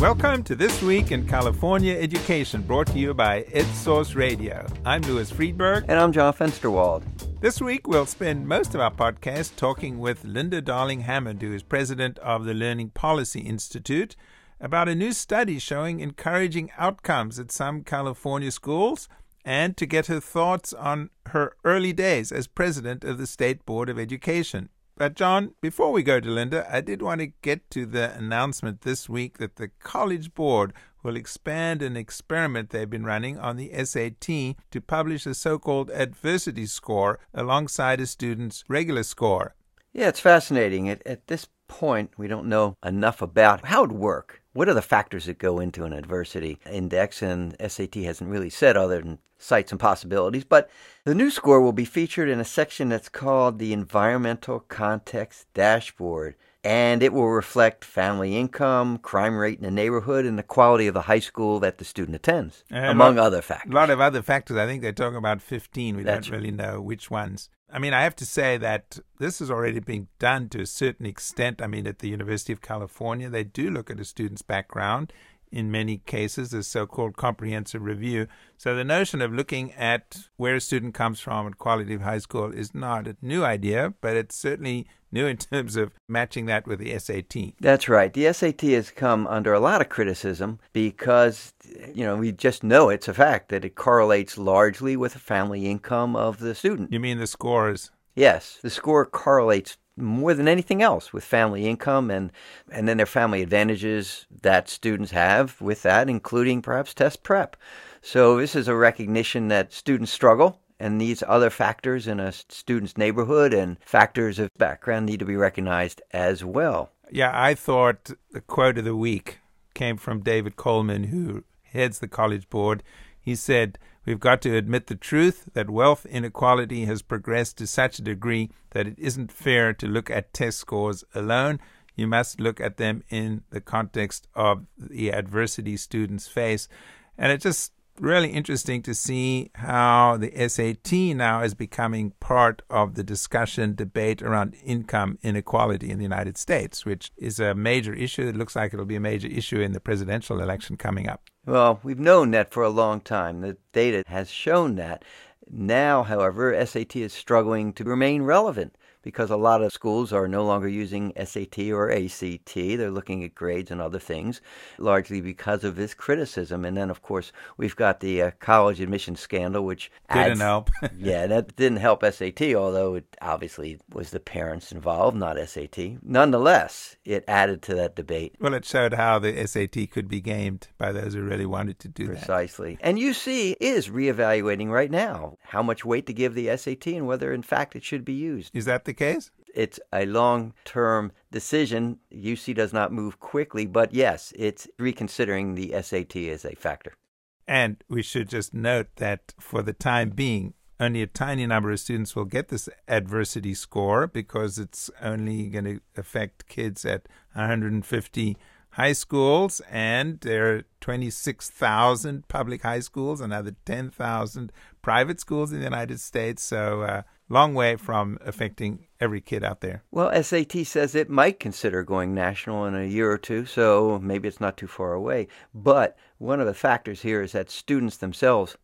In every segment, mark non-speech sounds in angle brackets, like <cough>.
Welcome to This Week in California Education, brought to you by EdSource Radio. I'm Louis Freedberg. And I'm John Fensterwald. This week, we'll spend most of our podcast talking with Linda Darling Hammond, who is president of the Learning Policy Institute, about a new study showing encouraging outcomes at some California schools and to get her thoughts on her early days as president of the State Board of Education. But, John, before we go to Linda, I did want to get to the announcement this week that the College Board will expand an experiment they've been running on the SAT to publish a so called adversity score alongside a student's regular score. Yeah, it's fascinating. At, at this point, we don't know enough about how it would work. What are the factors that go into an adversity index? And SAT hasn't really said other than cite some possibilities. But the new score will be featured in a section that's called the Environmental Context Dashboard. And it will reflect family income, crime rate in the neighborhood, and the quality of the high school that the student attends, eh, And among lot- other factors. A lot of other factors. I think they're talking about 15. We That's don't really know which ones. I mean, I have to say that this is already being done to a certain extent. I mean, at the University of California, they do look at a student's background in many cases, a so called comprehensive review. So the notion of looking at where a student comes from and quality of high school is not a new idea, but it's certainly new in <laughs> terms of matching that with the SAT. That's right. The SAT has come under a lot of criticism because, you know, we just know it's a fact that it correlates largely with the family income of the student. You mean the scores? Yes, the score correlates more than anything else with family income and and then their family advantages that students have with that including perhaps test prep. So this is a recognition that students struggle and these other factors in a student's neighborhood and factors of background need to be recognized as well. Yeah, I thought the quote of the week came from David Coleman, who heads the College Board. He said, We've got to admit the truth that wealth inequality has progressed to such a degree that it isn't fair to look at test scores alone. You must look at them in the context of the adversity students face. And it just really interesting to see how the SAT now is becoming part of the discussion debate around income inequality in the United States, which is a major issue. It looks like it'll be a major issue in the presidential election coming up. Well, we've known that for a long time. The data has shown that. Now, however, SAT is struggling to remain relevant because a lot of schools are no longer using SAT or ACT. They're looking at grades and other things, largely because of this criticism. And then, of course, we've got the uh, college admission scandal, which Didn't adds- help. <laughs> yeah, that didn't help SAT, although it obviously was the parents involved, not SAT. Nonetheless, it added to that debate. well, it showed how the SAT could be gamed by those who really wanted to do that. Precisely. And UC is reevaluating right now how much weight to give the SAT and whether, in fact, it should be used. Is that the case? It's a long term decision. UC does not move quickly, but yes, it's reconsidering the SAT as a factor. And we should just note that for the time being, only a tiny number of students will get this adversity score because it's only going to affect kids at 150 high schools, and there are 26,000 public high schools, another 10,000 private schools in the United States. So, uh, long way from affecting every kid out there. Well, SAT says it might consider going national in a year or two, so maybe it's not too far away. But one of the factors here is that students themselves,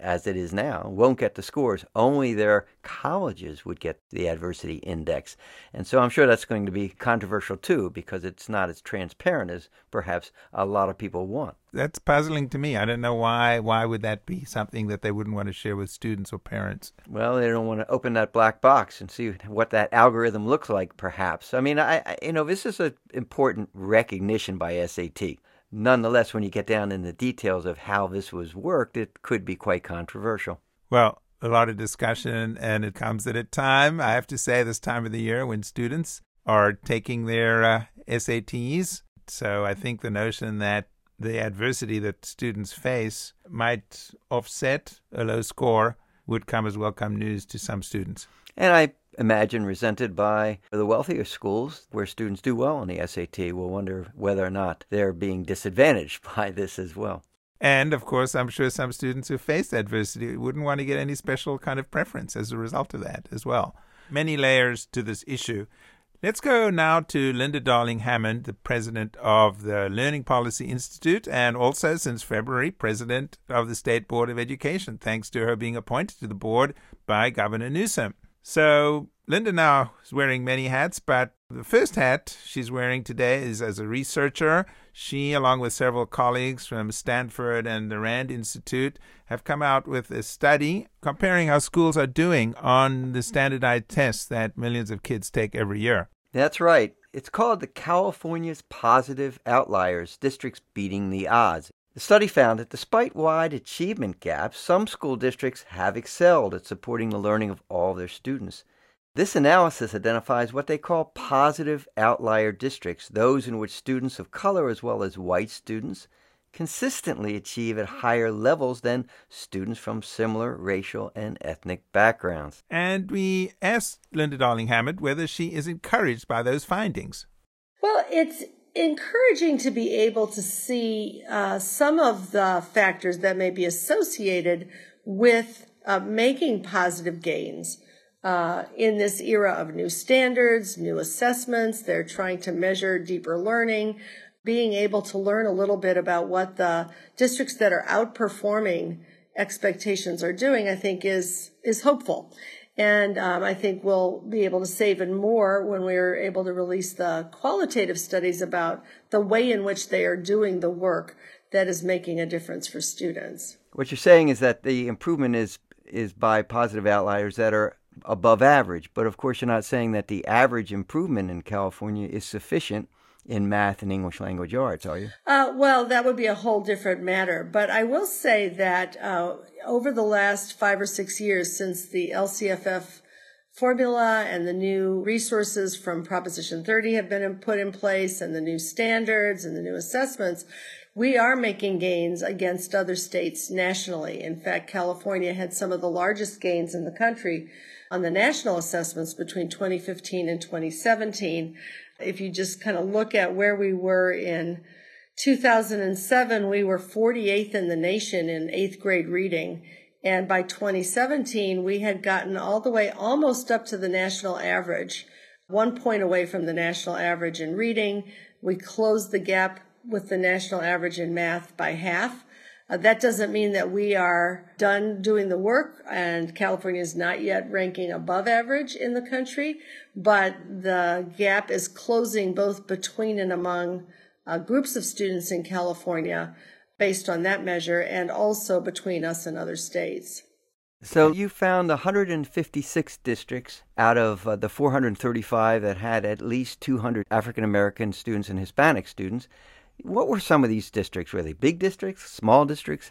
as it is now, won't get the scores. Only their colleges would get the adversity index. And so I'm sure that's going to be controversial too, because it's not as transparent as perhaps a lot of people want. That's puzzling to me. I don't know why. Why would that be something that they wouldn't want to share with students or parents? Well, they don't want to open that black box and see what that algorithm looks like, perhaps. I mean, I, I you know, this is an important recognition by SAT. Nonetheless, when you get down in the details of how this was worked, it could be quite controversial. Well, a lot of discussion, and it comes at a time, I have to say, this time of the year when students are taking their uh, SATs. So I think the notion that the adversity that students face might offset a low score would come as welcome news to some students. And I imagine resented by the wealthier schools where students do well on the SAT will wonder whether or not they're being disadvantaged <laughs> by this as well. And of course, I'm sure some students who face adversity wouldn't want to get any special kind of preference as a result of that as well. Many layers to this issue. Let's go now to Linda Darling Hammond, the president of the Learning Policy Institute, and also since February, president of the State Board of Education, thanks to her being appointed to the board by Governor Newsom. So, Linda now is wearing many hats, but the first hat she's wearing today is as a researcher. She, along with several colleagues from Stanford and the Rand Institute, have come out with a study comparing how schools are doing on the standardized tests that millions of kids take every year. That's right. It's called the California's Positive Outliers Districts Beating the Odds. The study found that despite wide achievement gaps, some school districts have excelled at supporting the learning of all their students. This analysis identifies what they call positive outlier districts, those in which students of color as well as white students consistently achieve at higher levels than students from similar racial and ethnic backgrounds. And we asked Linda Darling Hammond whether she is encouraged by those findings. Well, it's encouraging to be able to see uh, some of the factors that may be associated with uh, making positive gains. Uh, in this era of new standards, new assessments, they're trying to measure deeper learning, being able to learn a little bit about what the districts that are outperforming expectations are doing, I think is, is hopeful. And um, I think we'll be able to say even more when we're able to release the qualitative studies about the way in which they are doing the work that is making a difference for students. What you're saying is that the improvement is is by positive outliers that are above average. But of course, you're not saying that the average improvement in California is sufficient in math and English language arts, are you? Uh, well, that would be a whole different matter. But I will say that uh, over the last five or six years since the LCFF formula and the new resources from Proposition 30 have been put in place and the new standards and the new assessments, we are making gains against other states nationally. In fact, California had some of the largest gains in the country on the national assessments between 2015 and 2017. If you just kind of look at where we were in 2007, we were 48th in the nation in eighth grade reading. And by 2017, we had gotten all the way almost up to the national average, one point away from the national average in reading. We closed the gap with the national average in math by half. Uh, that doesn't mean that we are done doing the work and California is not yet ranking above average in the country, but the gap is closing both between and among uh, groups of students in California based on that measure and also between us and other states. So you found 156 districts out of uh, the 435 that had at least 200 African American students and Hispanic students. What were some of these districts? Were they big districts, small districts?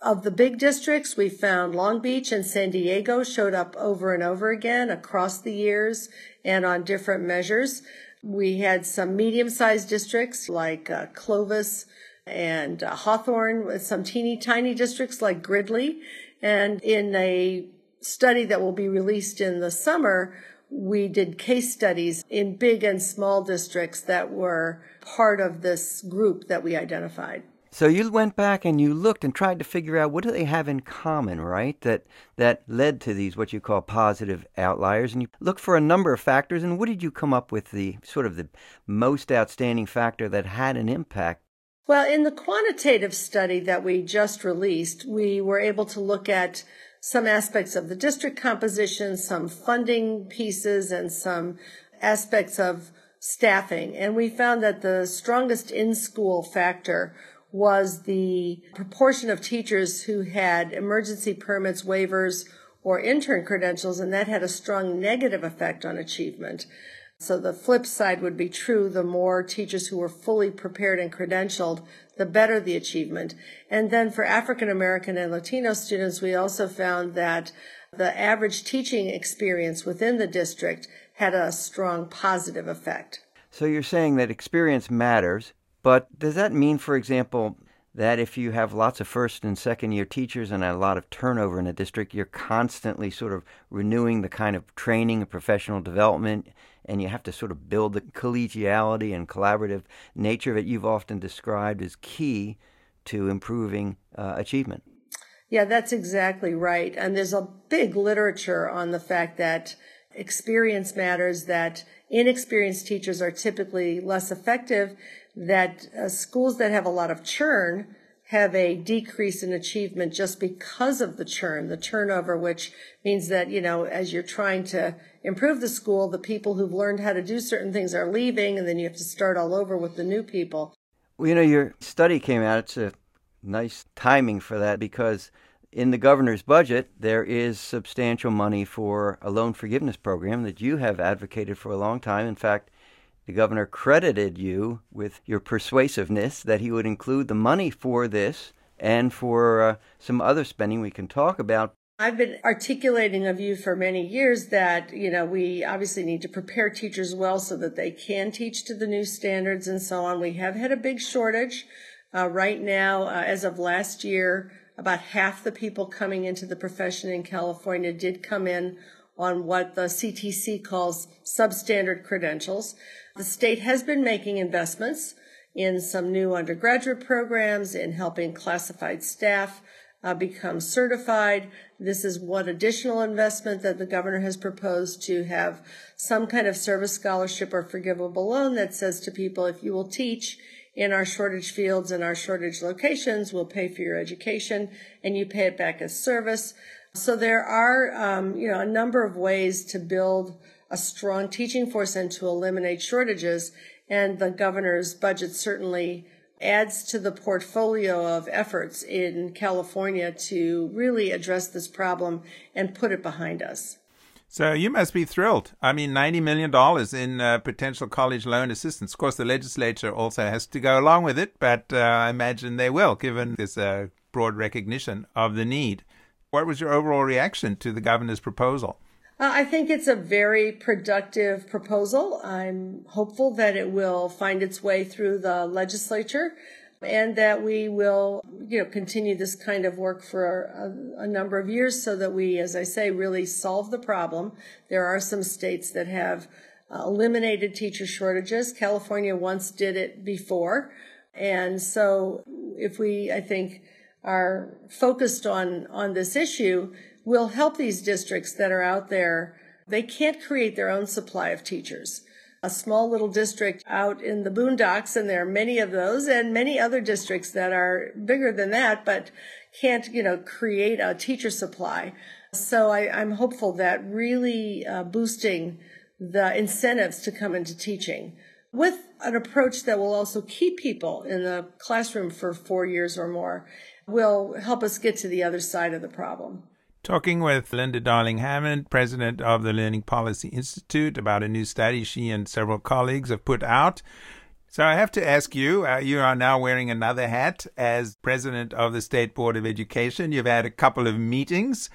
Of the big districts, we found Long Beach and San Diego showed up over and over again across the years and on different measures. We had some medium sized districts like uh, Clovis and uh, Hawthorne, some teeny tiny districts like Gridley. And in a study that will be released in the summer, we did case studies in big and small districts that were part of this group that we identified. So you went back and you looked and tried to figure out what do they have in common, right? That that led to these what you call positive outliers and you looked for a number of factors and what did you come up with the sort of the most outstanding factor that had an impact? Well, in the quantitative study that we just released, we were able to look at some aspects of the district composition, some funding pieces, and some aspects of staffing. And we found that the strongest in school factor was the proportion of teachers who had emergency permits, waivers, or intern credentials, and that had a strong negative effect on achievement. So the flip side would be true. The more teachers who were fully prepared and credentialed, the better the achievement. And then for African American and Latino students, we also found that the average teaching experience within the district had a strong positive effect. So you're saying that experience matters, but does that mean, for example, that if you have lots of first and second year teachers and a lot of turnover in a district, you're constantly sort of renewing the kind of training and professional development, and you have to sort of build the collegiality and collaborative nature that you've often described as key to improving uh, achievement. Yeah, that's exactly right. And there's a big literature on the fact that experience matters, that inexperienced teachers are typically less effective, that uh, schools that have a lot of churn have a decrease in achievement just because of the churn, the turnover, which means that, you know, as you're trying to improve the school, the people who've learned how to do certain things are leaving, and then you have to start all over with the new people. Well, you know, your study came out. It's a nice timing for that because in the governor's budget, there is substantial money for a loan forgiveness program that you have advocated for a long time. In fact, the governor credited you with your persuasiveness that he would include the money for this and for uh, some other spending we can talk about. I've been articulating a view for many years that, you know, we obviously need to prepare teachers well so that they can teach to the new standards and so on. We have had a big shortage. Uh, right now, uh, as of last year, about half the people coming into the profession in California did come in on what the CTC calls substandard credentials. The state has been making investments in some new undergraduate programs, in helping classified staff uh, become certified. This is one additional investment that the governor has proposed to have some kind of service scholarship or forgivable loan that says to people, if you will teach in our shortage fields and our shortage locations, we'll pay for your education and you pay it back as service. So there are, um, you know, a number of ways to build a strong teaching force and to eliminate shortages. And the governor's budget certainly adds to the portfolio of efforts in California to really address this problem and put it behind us. So you must be thrilled. I mean, $90 million in uh, potential college loan assistance. Of course, the legislature also has to go along with it, but uh, I imagine they will, given this uh, broad recognition of the need. What was your overall reaction to the governor's proposal? Uh, I think it's a very productive proposal. I'm hopeful that it will find its way through the legislature and that we will, you know, continue this kind of work for a, a, number of years so that we, as I say, really solve the problem. There are some states that have uh, eliminated teacher shortages. California once did it before. And so if we, I think, are focused on, on this issue, will help these districts that are out there. They can't create their own supply of teachers. A small little district out in the boondocks, and there are many of those, and many other districts that are bigger than that, but can't, you know, create a teacher supply. So I, am hopeful that really uh, boosting the incentives to come into teaching with an approach that will also keep people in the classroom for four years or more will help us get to the other side of the problem. Talking with Linda Darling Hammond, president of the Learning Policy Institute, about a new study she and several colleagues have put out. So I have to ask you, uh, you are now wearing another hat as president of the State Board of Education. You've had a couple of meetings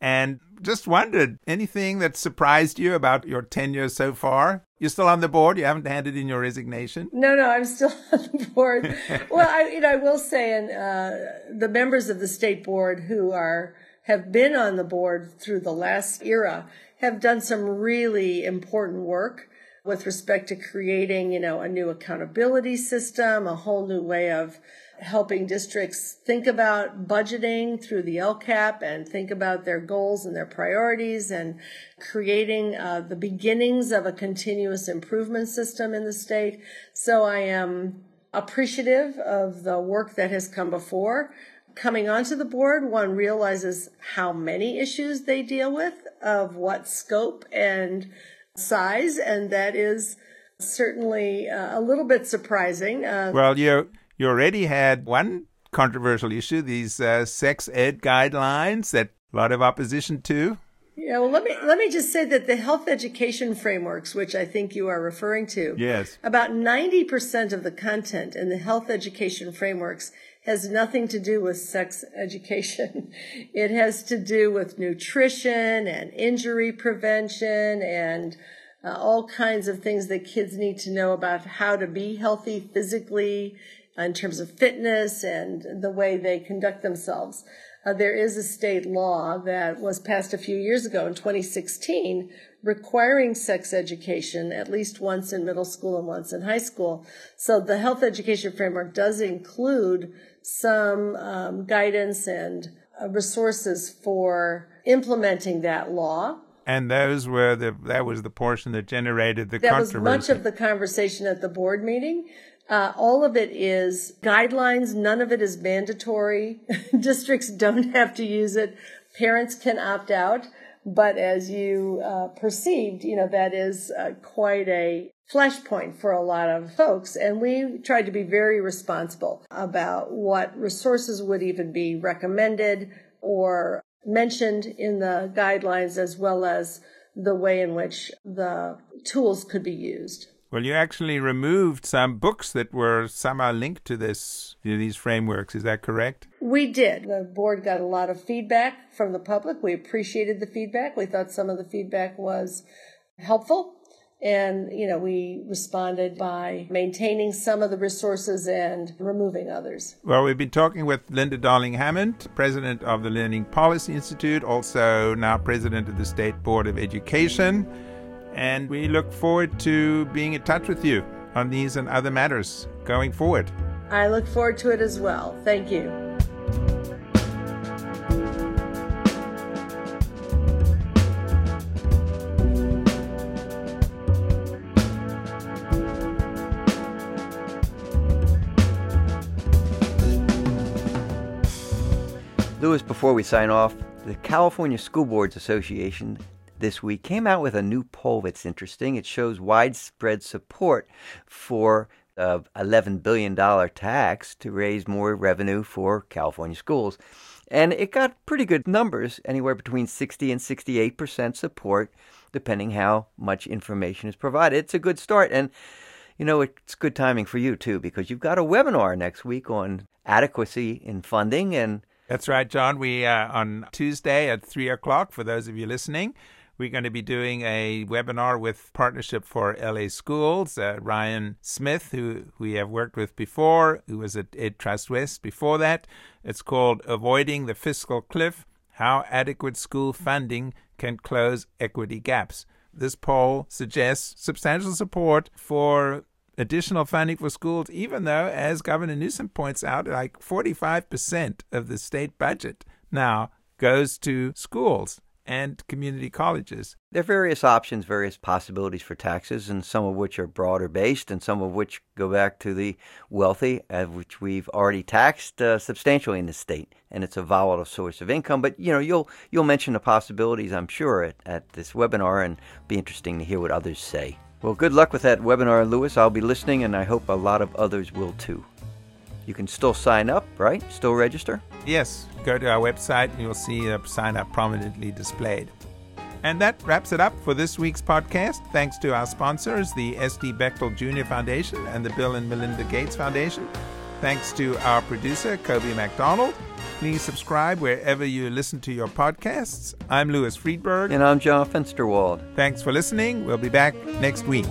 and just wondered anything that surprised you about your tenure so far? You're still on the board. You haven't handed in your resignation. No, no, I'm still <laughs> on the board. <laughs> well, I, you know, I will say, and uh, the members of the state board who are have been on the board through the last era have done some really important work with respect to creating, you know, a new accountability system, a whole new way of helping districts think about budgeting through the LCAP and think about their goals and their priorities and creating uh, the beginnings of a continuous improvement system in the state. So I am appreciative of the work that has come before coming onto the board, one realizes how many issues they deal with, of what scope and size, and that is certainly uh, a little bit surprising. Uh, well, you you already had one controversial issue: these uh, sex ed guidelines that a lot of opposition to. Yeah, well, let me let me just say that the health education frameworks, which I think you are referring to, yes, about ninety percent of the content in the health education frameworks has nothing to do with sex education. <laughs> It has to do with nutrition and injury prevention and uh, all kinds of things that kids need to know about how to be healthy physically in terms of fitness and the way they conduct themselves. Uh, there is a state law that was passed a few years ago in 2016 requiring sex education at least once in middle school and once in high school. So the health education framework does include some um, guidance and uh, resources for implementing that law. And those were the that was the portion that generated the that controversy. was much of the conversation at the board meeting. Uh, all of it is guidelines. None of it is mandatory. <laughs> Districts don't have to use it. Parents can opt out. But as you uh, perceived, you know, that is uh, quite a flashpoint for a lot of folks. And we tried to be very responsible about what resources would even be recommended or mentioned in the guidelines as well as the way in which the tools could be used. Well, you actually removed some books that were somehow linked to this to these frameworks. Is that correct? We did. The board got a lot of feedback from the public. We appreciated the feedback. We thought some of the feedback was helpful. And, you know, we responded by maintaining some of the resources and removing others. Well, we've been talking with Linda Darling Hammond, president of the Learning Policy Institute, also now president of the State Board of Education. And we look forward to being in touch with you on these and other matters going forward. I look forward to it as well. Thank you. Louis, before we sign off, the California School Boards Association this week came out with a new poll that's interesting. It shows widespread support for a $11 billion tax to raise more revenue for California schools. And it got pretty good numbers, anywhere between 60 and 68% support, depending how much information is provided. It's a good start. And, you know, it's good timing for you, too, because you've got a webinar next week on adequacy in funding and that's right, John. We uh, on Tuesday at three o'clock. For those of you listening, we're going to be doing a webinar with Partnership for LA Schools. Uh, Ryan Smith, who we have worked with before, who was at Ed Trust West before that. It's called Avoiding the Fiscal Cliff How Adequate School Funding Can Close Equity Gaps. This poll suggests substantial support for additional funding for schools, even though, as Governor Newsom points out, like 45% of the state budget now goes to schools and community colleges. There are various options, various possibilities for taxes, and some of which are broader based, and some of which go back to the wealthy, which we've already taxed uh, substantially in the state, and it's a volatile source of income. But you know, you'll you'll mention the possibilities, I'm sure, at, at this webinar, and be interesting to hear what others say. Well, good luck with that webinar, Louis. I'll be listening, and I hope a lot of others will too. You can still sign up, right? Still register? Yes. Go to our website and you'll see a sign up prominently displayed. And that wraps it up for this week's podcast. Thanks to our sponsors, the S.D. Bechtel Jr. Foundation and the Bill and Melinda Gates Foundation. Thanks to our producer, Kobe McDonald. Please subscribe wherever you listen to your podcasts. I'm Louis Freedberg. And I'm John Fensterwald. Thanks for listening. We'll be back next week.